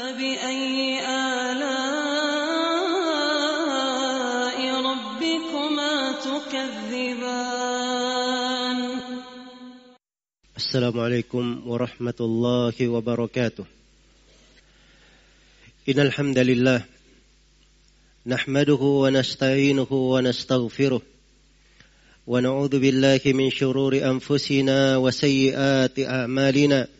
فبأي آلاء ربكما تكذبان السلام عليكم ورحمة الله وبركاته. إن الحمد لله نحمده ونستعينه ونستغفره ونعوذ بالله من شرور أنفسنا وسيئات أعمالنا.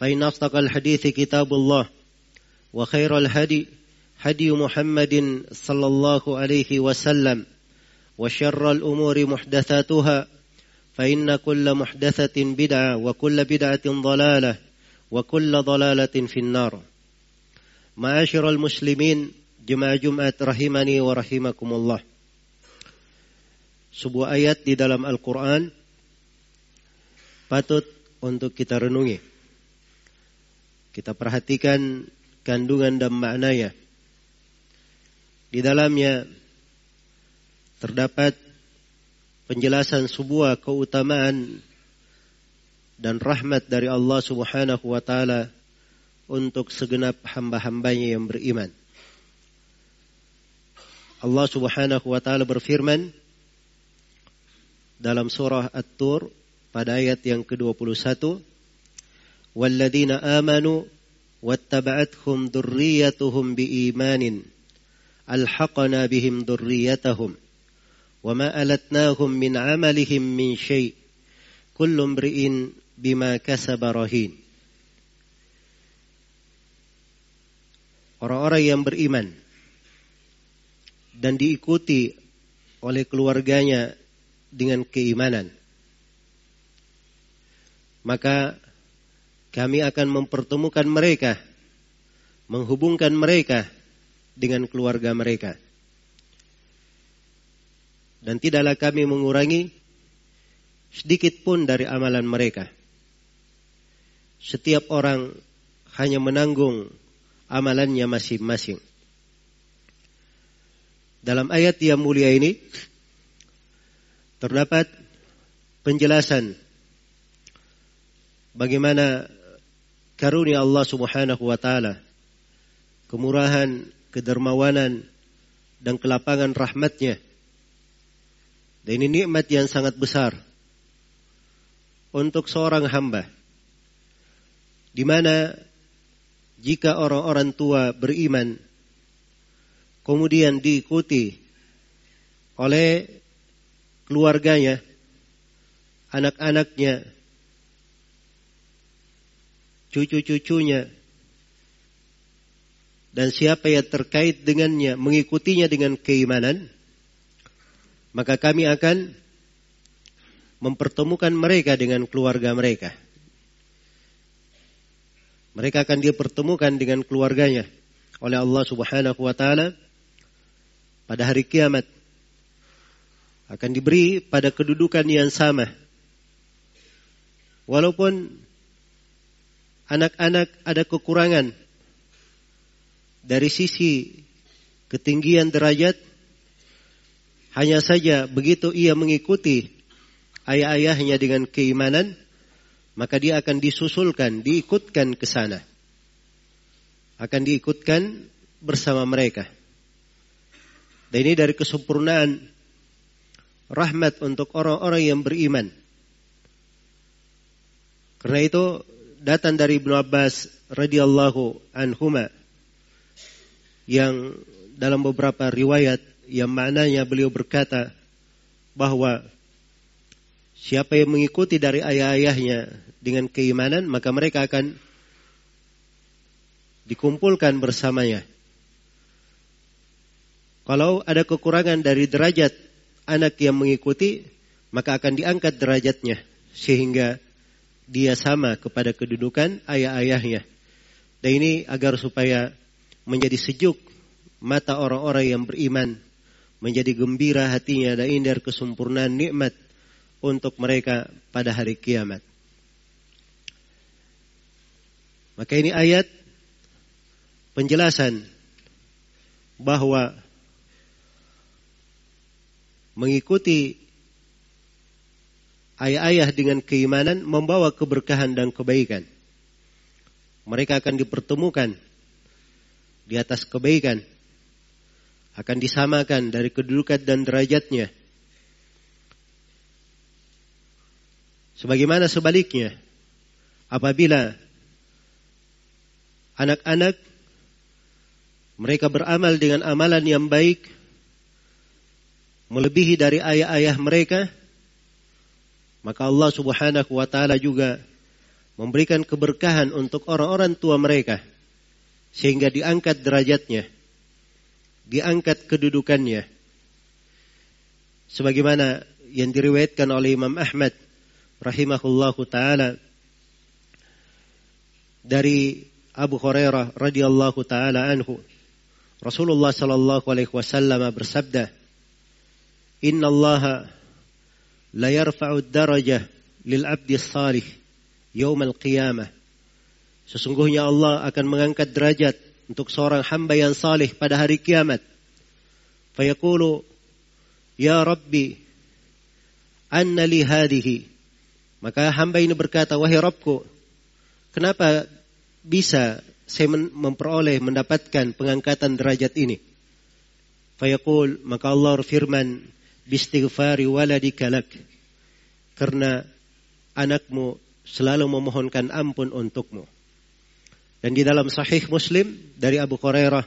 فإن أصدق الحديث كتاب الله وخير الهدي هدي محمد صلى الله عليه وسلم وشر الأمور محدثاتها فإن كل محدثة بدعة وكل بدعة ضلالة وكل ضلالة في النار معاشر المسلمين جماعة جمعة رحمني ورحمكم الله sebuah ayat di dalam Al-Quran patut untuk kita renungi. Kita perhatikan kandungan dan maknanya. Di dalamnya terdapat penjelasan sebuah keutamaan dan rahmat dari Allah Subhanahu wa taala untuk segenap hamba-hambanya yang beriman. Allah Subhanahu wa taala berfirman dalam surah At-Tur pada ayat yang ke-21 walladzina amanu wattaba'athum dzurriyyatuhum biimanin alhaqna bihim dzurriyyatahum wama alatnahum min amalihim min syai' kullu imri'in bima kasaba rahin orang-orang yang beriman dan diikuti oleh keluarganya dengan keimanan maka kami akan mempertemukan mereka, menghubungkan mereka dengan keluarga mereka. Dan tidaklah kami mengurangi sedikit pun dari amalan mereka. Setiap orang hanya menanggung amalannya masing-masing. Dalam ayat yang mulia ini terdapat penjelasan bagaimana karunia Allah Subhanahu wa taala, kemurahan, kedermawanan dan kelapangan rahmatnya. Dan ini nikmat yang sangat besar untuk seorang hamba. Di mana jika orang-orang tua beriman kemudian diikuti oleh keluarganya, anak-anaknya, cucu-cucunya, dan siapa yang terkait dengannya mengikutinya dengan keimanan, maka kami akan mempertemukan mereka dengan keluarga mereka. Mereka akan dipertemukan dengan keluarganya oleh Allah Subhanahu wa taala pada hari kiamat. Akan diberi pada kedudukan yang sama. Walaupun anak-anak ada kekurangan dari sisi ketinggian derajat, hanya saja begitu ia mengikuti ayah-ayahnya dengan keimanan, maka dia akan disusulkan, diikutkan ke sana. Akan diikutkan bersama mereka. Dan ini dari kesempurnaan rahmat untuk orang-orang yang beriman. Karena itu datang dari Ibnu Abbas radhiyallahu anhuma yang dalam beberapa riwayat yang maknanya beliau berkata bahwa siapa yang mengikuti dari ayah-ayahnya dengan keimanan maka mereka akan dikumpulkan bersamanya. Kalau ada kekurangan dari derajat anak yang mengikuti, maka akan diangkat derajatnya sehingga dia sama kepada kedudukan ayah-ayahnya. Dan ini agar supaya menjadi sejuk mata orang-orang yang beriman, menjadi gembira hatinya dan indar kesempurnaan nikmat untuk mereka pada hari kiamat. Maka ini ayat penjelasan bahwa mengikuti ayah-ayah dengan keimanan membawa keberkahan dan kebaikan. Mereka akan dipertemukan di atas kebaikan. Akan disamakan dari kedudukan dan derajatnya. Sebagaimana sebaliknya, apabila anak-anak mereka beramal dengan amalan yang baik, melebihi dari ayah-ayah mereka, maka Allah Subhanahu wa taala juga memberikan keberkahan untuk orang-orang tua mereka sehingga diangkat derajatnya, diangkat kedudukannya. Sebagaimana yang diriwayatkan oleh Imam Ahmad rahimahullahu taala dari Abu Hurairah radhiyallahu taala anhu Rasulullah sallallahu alaihi wasallam bersabda Inna Allah la yarfa'u darajah lil abdi salih yaumal qiyamah. Sesungguhnya Allah akan mengangkat derajat untuk seorang hamba yang salih pada hari kiamat. Fayaqulu, Ya Rabbi, anna li hadihi. Maka hamba ini berkata, Wahai Rabbku, kenapa bisa saya memperoleh mendapatkan pengangkatan derajat ini? Fayaqul, maka Allah firman, bistighfari waladika lak. Karena anakmu selalu memohonkan ampun untukmu. Dan di dalam sahih Muslim dari Abu Hurairah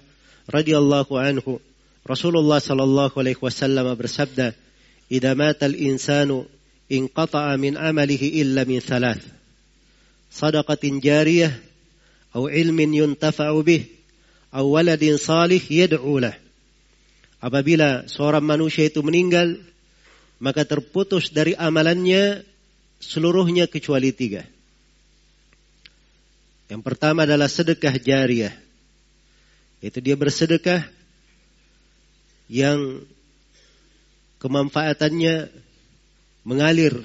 radhiyallahu anhu Rasulullah sallallahu alaihi wasallam bersabda, "Idza mata al-insanu inqata'a min amalihi illa min thalath. Sadaqatin jariyah aw ilmin yuntafa'u bih aw waladin salih yad'u lahu." Apabila seorang manusia itu meninggal, maka terputus dari amalannya seluruhnya kecuali tiga. Yang pertama adalah sedekah jariah. Itu dia bersedekah yang kemanfaatannya mengalir,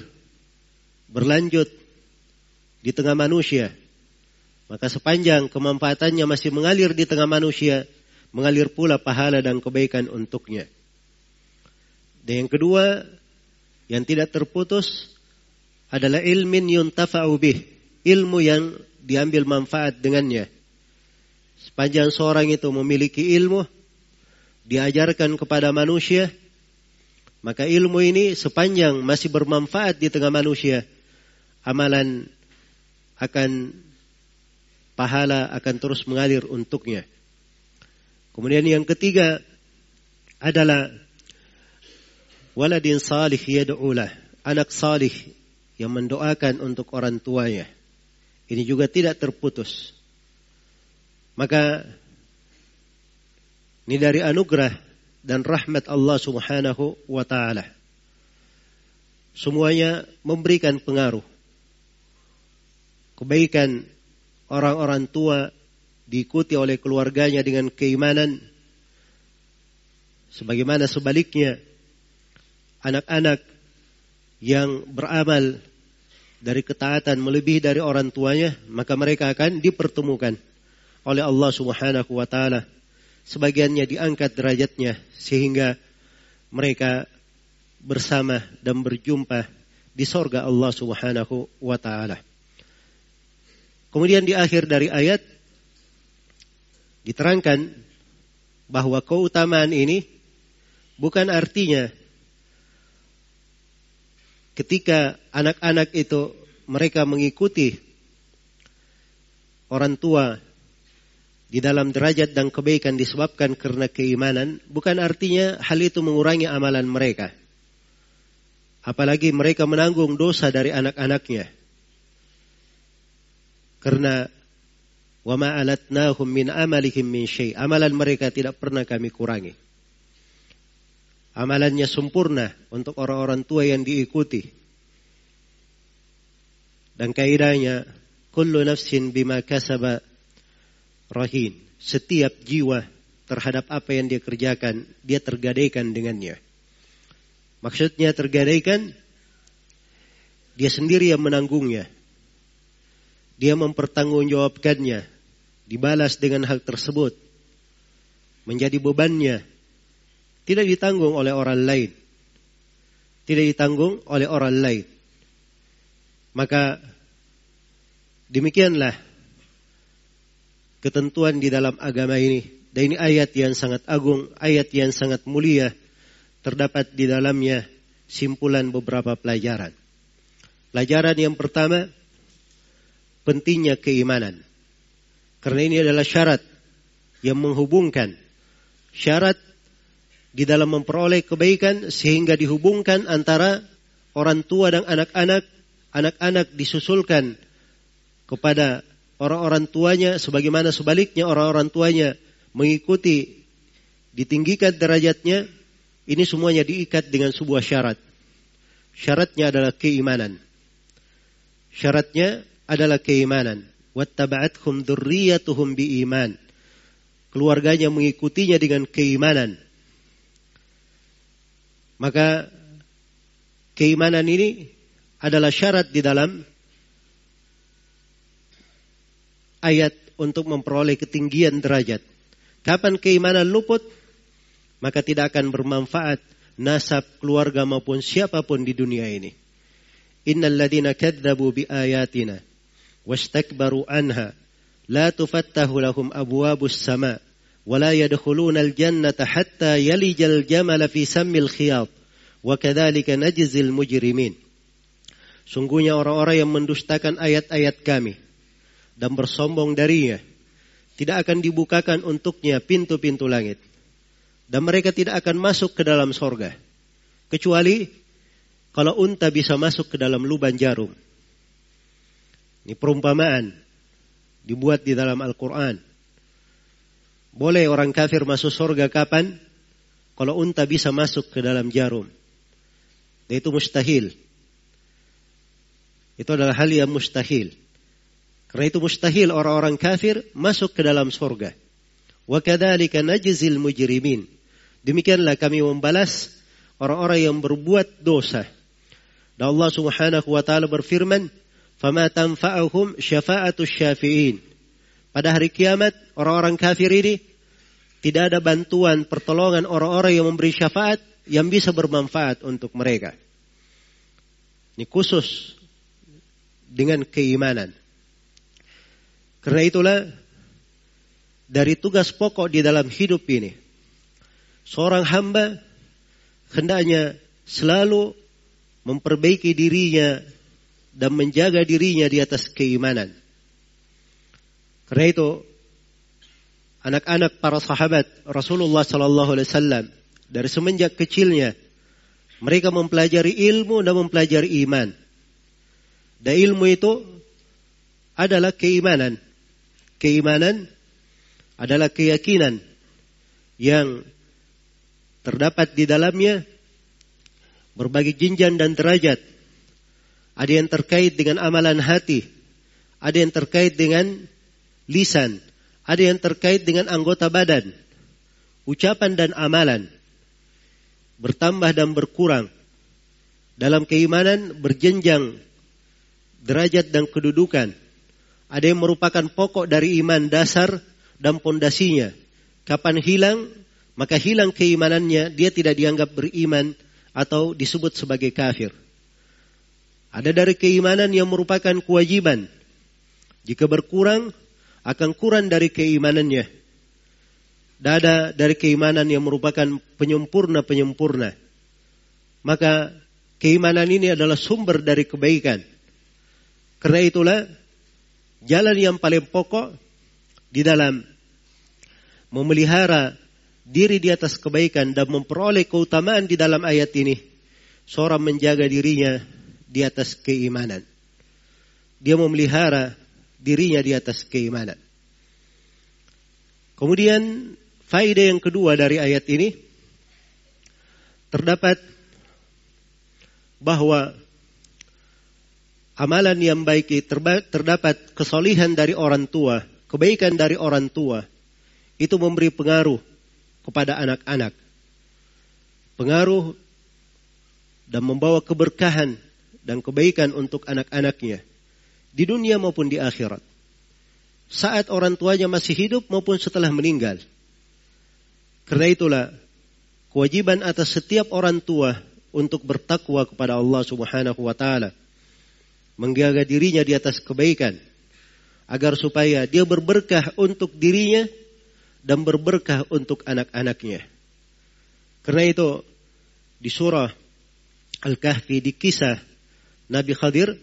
berlanjut di tengah manusia. Maka sepanjang kemanfaatannya masih mengalir di tengah manusia, mengalir pula pahala dan kebaikan untuknya. Dan yang kedua, yang tidak terputus adalah ilmin yuntafa'u bih, ilmu yang diambil manfaat dengannya. Sepanjang seorang itu memiliki ilmu, diajarkan kepada manusia, maka ilmu ini sepanjang masih bermanfaat di tengah manusia, amalan akan pahala akan terus mengalir untuknya. Kemudian yang ketiga adalah waladin salih yad'ulah, anak salih yang mendoakan untuk orang tuanya. Ini juga tidak terputus. Maka ini dari anugerah dan rahmat Allah Subhanahu wa taala. Semuanya memberikan pengaruh. Kebaikan orang-orang tua diikuti oleh keluarganya dengan keimanan. Sebagaimana sebaliknya, anak-anak yang beramal dari ketaatan melebihi dari orang tuanya, maka mereka akan dipertemukan oleh Allah Subhanahu wa taala. Sebagiannya diangkat derajatnya sehingga mereka bersama dan berjumpa di sorga Allah Subhanahu wa taala. Kemudian di akhir dari ayat diterangkan bahwa keutamaan ini bukan artinya ketika anak-anak itu mereka mengikuti orang tua di dalam derajat dan kebaikan disebabkan karena keimanan, bukan artinya hal itu mengurangi amalan mereka. Apalagi mereka menanggung dosa dari anak-anaknya. Karena wa ma'alatnahum min amalihim min syai. Amalan mereka tidak pernah kami kurangi. Amalannya sempurna untuk orang-orang tua yang diikuti. Dan kaidahnya kullu nafsin bima kasaba rahin. Setiap jiwa terhadap apa yang dia kerjakan, dia tergadaikan dengannya. Maksudnya tergadaikan, dia sendiri yang menanggungnya. Dia mempertanggungjawabkannya, dibalas dengan hal tersebut. Menjadi bebannya, tidak ditanggung oleh orang lain. Tidak ditanggung oleh orang lain. Maka demikianlah ketentuan di dalam agama ini. Dan ini ayat yang sangat agung, ayat yang sangat mulia. Terdapat di dalamnya simpulan beberapa pelajaran. Pelajaran yang pertama, pentingnya keimanan. Karena ini adalah syarat yang menghubungkan. Syarat di dalam memperoleh kebaikan sehingga dihubungkan antara orang tua dan anak-anak. Anak-anak disusulkan kepada orang-orang tuanya sebagaimana sebaliknya orang-orang tuanya mengikuti ditinggikan derajatnya ini semuanya diikat dengan sebuah syarat syaratnya adalah keimanan syaratnya adalah keimanan wattaba'athum dzurriyyatuhum biiman keluarganya mengikutinya dengan keimanan maka keimanan ini adalah syarat di dalam ayat untuk memperoleh ketinggian derajat. Kapan keimanan luput, maka tidak akan bermanfaat nasab keluarga maupun siapa pun di dunia ini. Innal ladina kadzabu bi ayatina wastakbaru anha la tufattahu lahum abwabus sama ولا يدخلون الجنة حتى يلج الجمل في سم الخياط وكذلك نجزي المجرمين Sungguhnya orang-orang yang mendustakan ayat-ayat kami dan bersombong darinya, tidak akan dibukakan untuknya pintu-pintu langit. Dan mereka tidak akan masuk ke dalam sorga. Kecuali kalau unta bisa masuk ke dalam lubang jarum. Ini perumpamaan dibuat di dalam Al-Quran. Boleh orang kafir masuk sorga kapan? Kalau unta bisa masuk ke dalam jarum. itu mustahil. Itu adalah hal yang mustahil. Karena itu mustahil orang-orang kafir masuk ke dalam surga. Wa najzil mujrimin. Demikianlah kami membalas orang-orang yang berbuat dosa. Dan Allah Subhanahu wa taala berfirman, "Fama tanfa'uhum syafa'atus syafi'in." Pada hari kiamat orang-orang kafir ini tidak ada bantuan pertolongan orang-orang yang memberi syafaat yang bisa bermanfaat untuk mereka. Ini khusus dengan keimanan. Karena itulah dari tugas pokok di dalam hidup ini, seorang hamba hendaknya selalu memperbaiki dirinya dan menjaga dirinya di atas keimanan. Karena itu anak-anak para sahabat Rasulullah Sallallahu Alaihi Wasallam dari semenjak kecilnya mereka mempelajari ilmu dan mempelajari iman. Dan ilmu itu adalah keimanan. Keimanan adalah keyakinan yang terdapat di dalamnya berbagai jinjan dan derajat. Ada yang terkait dengan amalan hati, ada yang terkait dengan lisan, ada yang terkait dengan anggota badan, ucapan dan amalan. Bertambah dan berkurang. Dalam keimanan berjenjang derajat dan kedudukan ada yang merupakan pokok dari iman dasar dan pondasinya. Kapan hilang, maka hilang keimanannya, dia tidak dianggap beriman atau disebut sebagai kafir. Ada dari keimanan yang merupakan kewajiban. Jika berkurang, akan kurang dari keimanannya. Dan ada dari keimanan yang merupakan penyempurna-penyempurna. Maka keimanan ini adalah sumber dari kebaikan. Karena itulah jalan yang paling pokok di dalam memelihara diri di atas kebaikan dan memperoleh keutamaan di dalam ayat ini, seorang menjaga dirinya di atas keimanan. Dia memelihara dirinya di atas keimanan. Kemudian faedah yang kedua dari ayat ini terdapat bahwa amalan yang baik terdapat kesolihan dari orang tua, kebaikan dari orang tua, itu memberi pengaruh kepada anak-anak. Pengaruh dan membawa keberkahan dan kebaikan untuk anak-anaknya di dunia maupun di akhirat. Saat orang tuanya masih hidup maupun setelah meninggal. Karena itulah kewajiban atas setiap orang tua untuk bertakwa kepada Allah Subhanahu wa taala menjaga dirinya di atas kebaikan agar supaya dia berberkah untuk dirinya dan berberkah untuk anak-anaknya. Karena itu di surah Al-Kahfi di kisah Nabi Khadir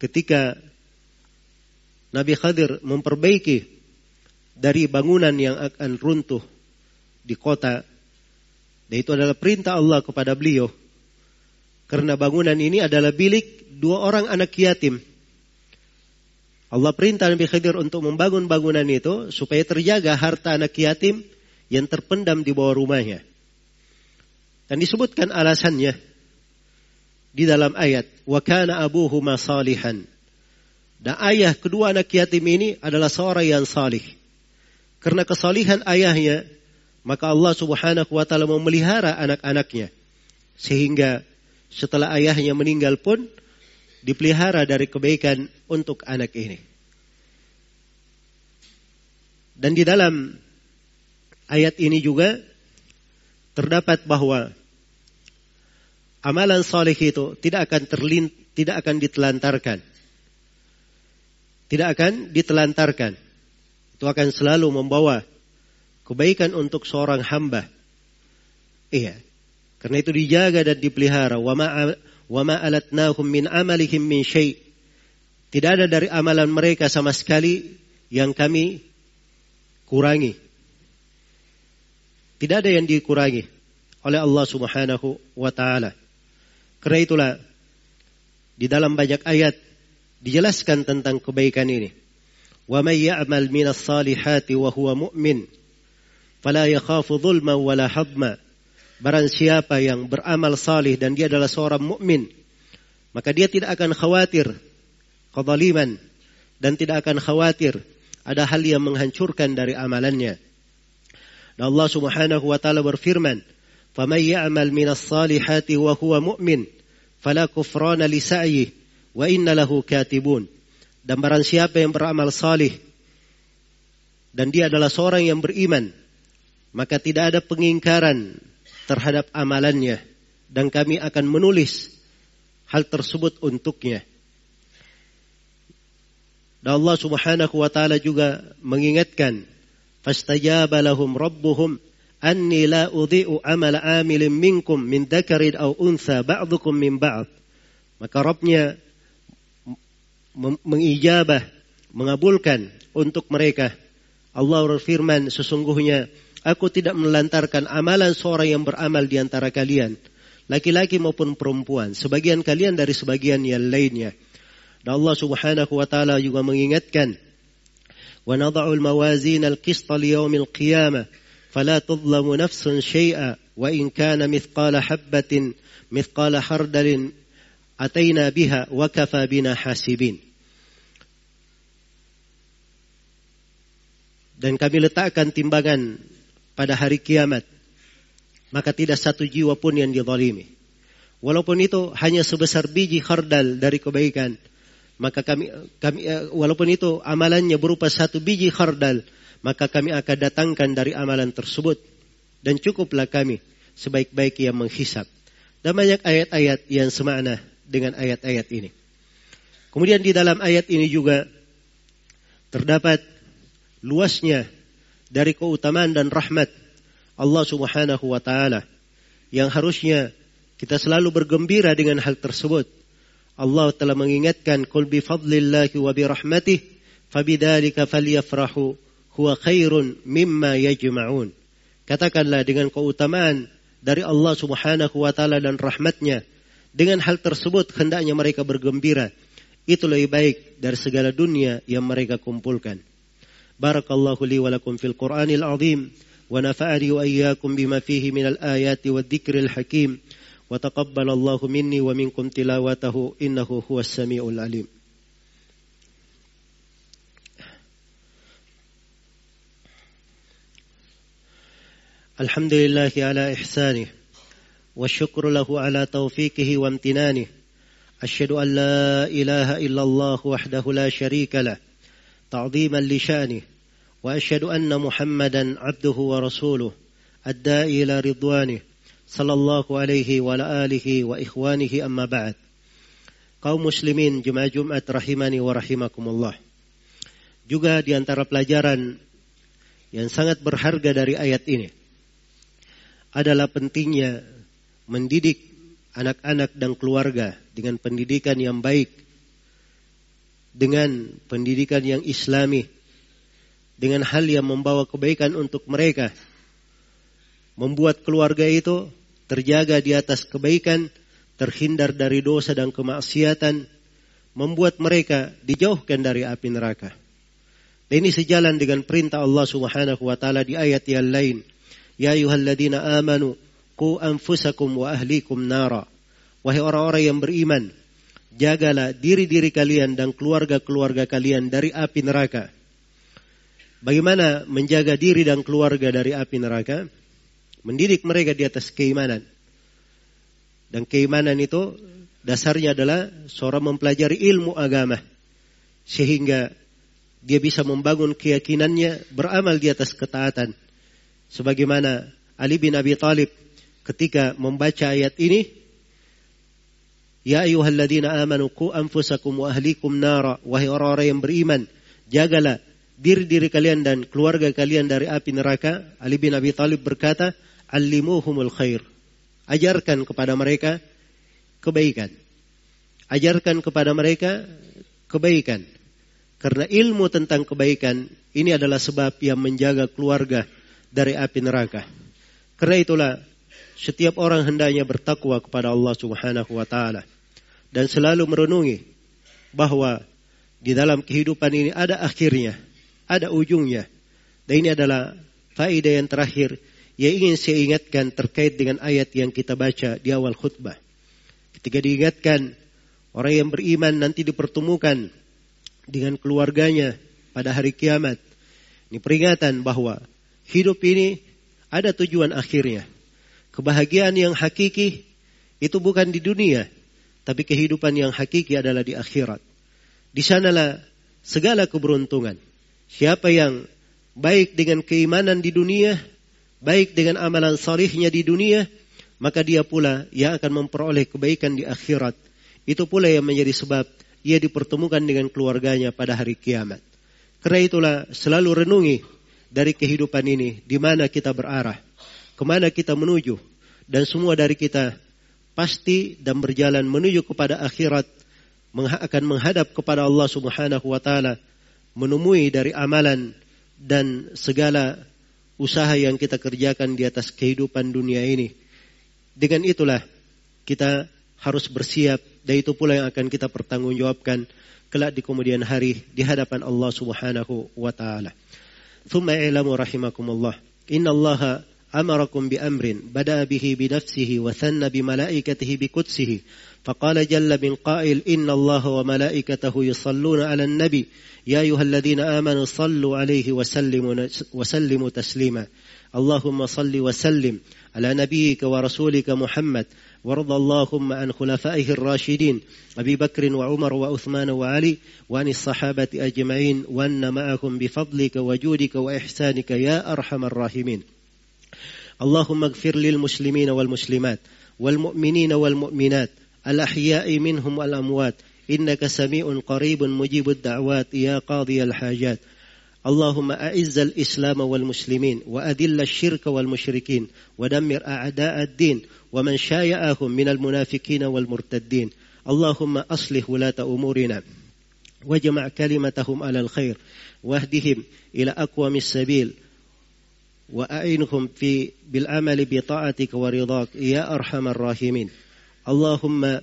ketika Nabi Khadir memperbaiki dari bangunan yang akan runtuh di kota dan itu adalah perintah Allah kepada beliau karena bangunan ini adalah bilik dua orang anak yatim. Allah perintah Nabi Khidir untuk membangun bangunan itu supaya terjaga harta anak yatim yang terpendam di bawah rumahnya. Dan disebutkan alasannya di dalam ayat wa kana abuhuma salihan. Dan ayah kedua anak yatim ini adalah seorang yang salih. Karena kesalihan ayahnya, maka Allah Subhanahu wa taala memelihara anak-anaknya sehingga setelah ayahnya meninggal pun dipelihara dari kebaikan untuk anak ini. Dan di dalam ayat ini juga terdapat bahwa amalan soleh itu tidak akan terlin, tidak akan ditelantarkan. Tidak akan ditelantarkan. Itu akan selalu membawa kebaikan untuk seorang hamba. Iya. Karena itu dijaga dan dipelihara. Wa wa ma alatnahum min amalihim min syai. Tidak ada dari amalan mereka sama sekali yang kami kurangi. Tidak ada yang dikurangi oleh Allah Subhanahu wa taala. Karena itulah di dalam banyak ayat dijelaskan tentang kebaikan ini. Wa may ya'mal minas salihati wa huwa mu'min fala yakhafu dhulma wala hadma Barang siapa yang beramal salih dan dia adalah seorang mukmin, maka dia tidak akan khawatir kezaliman dan tidak akan khawatir ada hal yang menghancurkan dari amalannya. Dan Allah Subhanahu wa taala berfirman, "Faman ya'mal minas salihati wa huwa mu'min, fala kufrana li sa'yi wa inna lahu katibun." Dan barang siapa yang beramal salih dan dia adalah seorang yang beriman, maka tidak ada pengingkaran terhadap amalannya dan kami akan menulis hal tersebut untuknya. Dan Allah Subhanahu wa taala juga mengingatkan, "Fastajaba lahum rabbuhum anni la udhi'u amal amilin minkum min dzakarin aw untha ba'dukum min ba'd." Maka Rabbnya mengijabah, mengabulkan untuk mereka. Allah berfirman, sesungguhnya Aku tidak melantarkan amalan seorang yang beramal di antara kalian. Laki-laki maupun perempuan. Sebagian kalian dari sebagian yang lainnya. Dan Allah subhanahu wa ta'ala juga mengingatkan. وَنَضَعُ الْمَوَازِينَ الْقِسْطَ لِيَوْمِ الْقِيَامَةِ فَلَا تُظْلَمُ نَفْسٌ شَيْئًا وَإِنْ كَانَ مِثْقَالَ حَبَّةٍ مِثْقَالَ حَرْدَلٍ أَتَيْنَا بِهَا وَكَفَى بِنَا حَاسِبِينَ Dan kami letakkan timbangan pada hari kiamat, maka tidak satu jiwa pun yang dizalimi. Walaupun itu hanya sebesar biji khardal dari kebaikan, maka kami, kami eh, walaupun itu amalannya berupa satu biji khardal, maka kami akan datangkan dari amalan tersebut dan cukuplah kami sebaik-baik yang menghisap. Dan banyak ayat-ayat yang semakna dengan ayat-ayat ini. Kemudian di dalam ayat ini juga terdapat luasnya dari keutamaan dan rahmat Allah Subhanahu wa taala yang harusnya kita selalu bergembira dengan hal tersebut. Allah telah mengingatkan kul bi wa bi rahmatih fabidzalika falyafrahu huwa khairun mimma yajma'un. Katakanlah dengan keutamaan dari Allah Subhanahu wa taala dan rahmatnya. Dengan hal tersebut hendaknya mereka bergembira. Itu lebih baik dari segala dunia yang mereka kumpulkan. Barakallahu li wa lakum fil Qur'anil azim wa nafa'ani wa iyyakum bima fihi minal ayati wadh-dhikril hakim. Wa taqabbalallahu minni wa minkum tilawatahu innahu huwas samiul الحمد لله على إحسانه والشكر له على توفيقه وامتنانه أشهد أن لا إله إلا الله وحده لا شريك له تعظيما لشأنه وأشهد أن محمدا عبده ورسوله الداعي إلى رضوانه صلى الله عليه وعلى آله وإخوانه أما بعد kaum muslimin Jumat Jumat rahimani wa rahimakumullah. Juga di antara pelajaran yang sangat berharga dari ayat ini adalah pentingnya mendidik anak-anak dan keluarga dengan pendidikan yang baik, dengan pendidikan yang islami, dengan hal yang membawa kebaikan untuk mereka, membuat keluarga itu terjaga di atas kebaikan, terhindar dari dosa dan kemaksiatan, membuat mereka dijauhkan dari api neraka. Dan ini sejalan dengan perintah Allah Subhanahu wa taala di ayat yang lain Ya ayuhalladzina amanu ku anfusakum wa ahlikum nara. Wahai orang-orang yang beriman, jagalah diri-diri kalian dan keluarga-keluarga kalian dari api neraka. Bagaimana menjaga diri dan keluarga dari api neraka? Mendidik mereka di atas keimanan. Dan keimanan itu dasarnya adalah seorang mempelajari ilmu agama. Sehingga dia bisa membangun keyakinannya beramal di atas ketaatan sebagaimana Ali bin Abi Talib ketika membaca ayat ini Ya ayyuhalladzina amanu ku anfusakum wa ahlikum nara. Wahai orang-orang yang beriman jagalah diri-diri kalian dan keluarga kalian dari api neraka. Ali bin Abi Talib berkata allimuhumul khair. Ajarkan kepada mereka kebaikan. Ajarkan kepada mereka kebaikan. Karena ilmu tentang kebaikan ini adalah sebab yang menjaga keluarga dari api neraka. Karena itulah setiap orang hendaknya bertakwa kepada Allah Subhanahu wa taala dan selalu merenungi bahwa di dalam kehidupan ini ada akhirnya, ada ujungnya. Dan ini adalah faedah yang terakhir yang ingin saya ingatkan terkait dengan ayat yang kita baca di awal khutbah. Ketika diingatkan orang yang beriman nanti dipertemukan dengan keluarganya pada hari kiamat. Ini peringatan bahwa hidup ini ada tujuan akhirnya. Kebahagiaan yang hakiki itu bukan di dunia, tapi kehidupan yang hakiki adalah di akhirat. Di sanalah segala keberuntungan. Siapa yang baik dengan keimanan di dunia, baik dengan amalan salihnya di dunia, maka dia pula yang akan memperoleh kebaikan di akhirat. Itu pula yang menjadi sebab ia dipertemukan dengan keluarganya pada hari kiamat. Karena itulah selalu renungi dari kehidupan ini, di mana kita berarah, ke mana kita menuju, dan semua dari kita pasti dan berjalan menuju kepada akhirat, akan menghadap kepada Allah Subhanahu wa Ta'ala, menemui dari amalan dan segala usaha yang kita kerjakan di atas kehidupan dunia ini. Dengan itulah kita harus bersiap dan itu pula yang akan kita pertanggungjawabkan kelak di kemudian hari di hadapan Allah Subhanahu wa taala. ثم اعلموا رحمكم الله إن الله أمركم بأمر بدأ به بنفسه وثنى بملائكته بقدسه فقال جل من قائل إن الله وملائكته يصلون على النبي يا أيها الذين آمنوا صلوا عليه وسلموا, وسلموا تسليما اللهم صل وسلم على نبيك ورسولك محمد وارض اللهم عن خلفائه الراشدين أبي بكر وعمر وعثمان وعلي وعن الصحابة أجمعين وأن معهم بفضلك وجودك وإحسانك يا أرحم الراحمين. اللهم اغفر للمسلمين والمسلمات والمؤمنين والمؤمنات الأحياء منهم والأموات إنك سميع قريب مجيب الدعوات يا قاضي الحاجات. اللهم أعز الإسلام والمسلمين وأذل الشرك والمشركين ودمر أعداء الدين ومن شايعهم من المنافقين والمرتدين. اللهم أصلح ولاة أمورنا واجمع كلمتهم على الخير واهدهم إلى أقوم السبيل وأعينهم في بالعمل بطاعتك ورضاك يا أرحم الراحمين. اللهم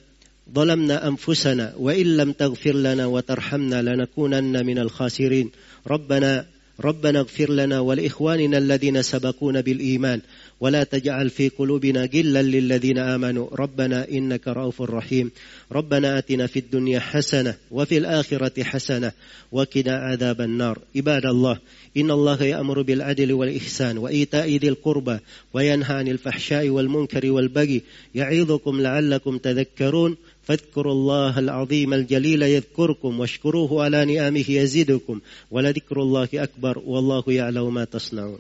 ظلمنا أنفسنا وإن لم تغفر لنا وترحمنا لنكونن من الخاسرين. ربنا ربنا اغفر لنا ولإخواننا الذين سبقونا بالإيمان. ولا تجعل في قلوبنا غلا للذين آمنوا. ربنا إنك رؤوف رحيم. ربنا آتنا في الدنيا حسنة وفي الآخرة حسنة وقنا عذاب النار. عباد الله إن الله يأمر بالعدل والإحسان وإيتاء ذي القربى وينهى عن الفحشاء والمنكر والبغي. يعظكم لعلكم تذكرون. فاذكروا الله العظيم الجليل يذكركم واشكروه على نعمه يزدكم ولذكر الله أكبر والله يعلم ما تصنعون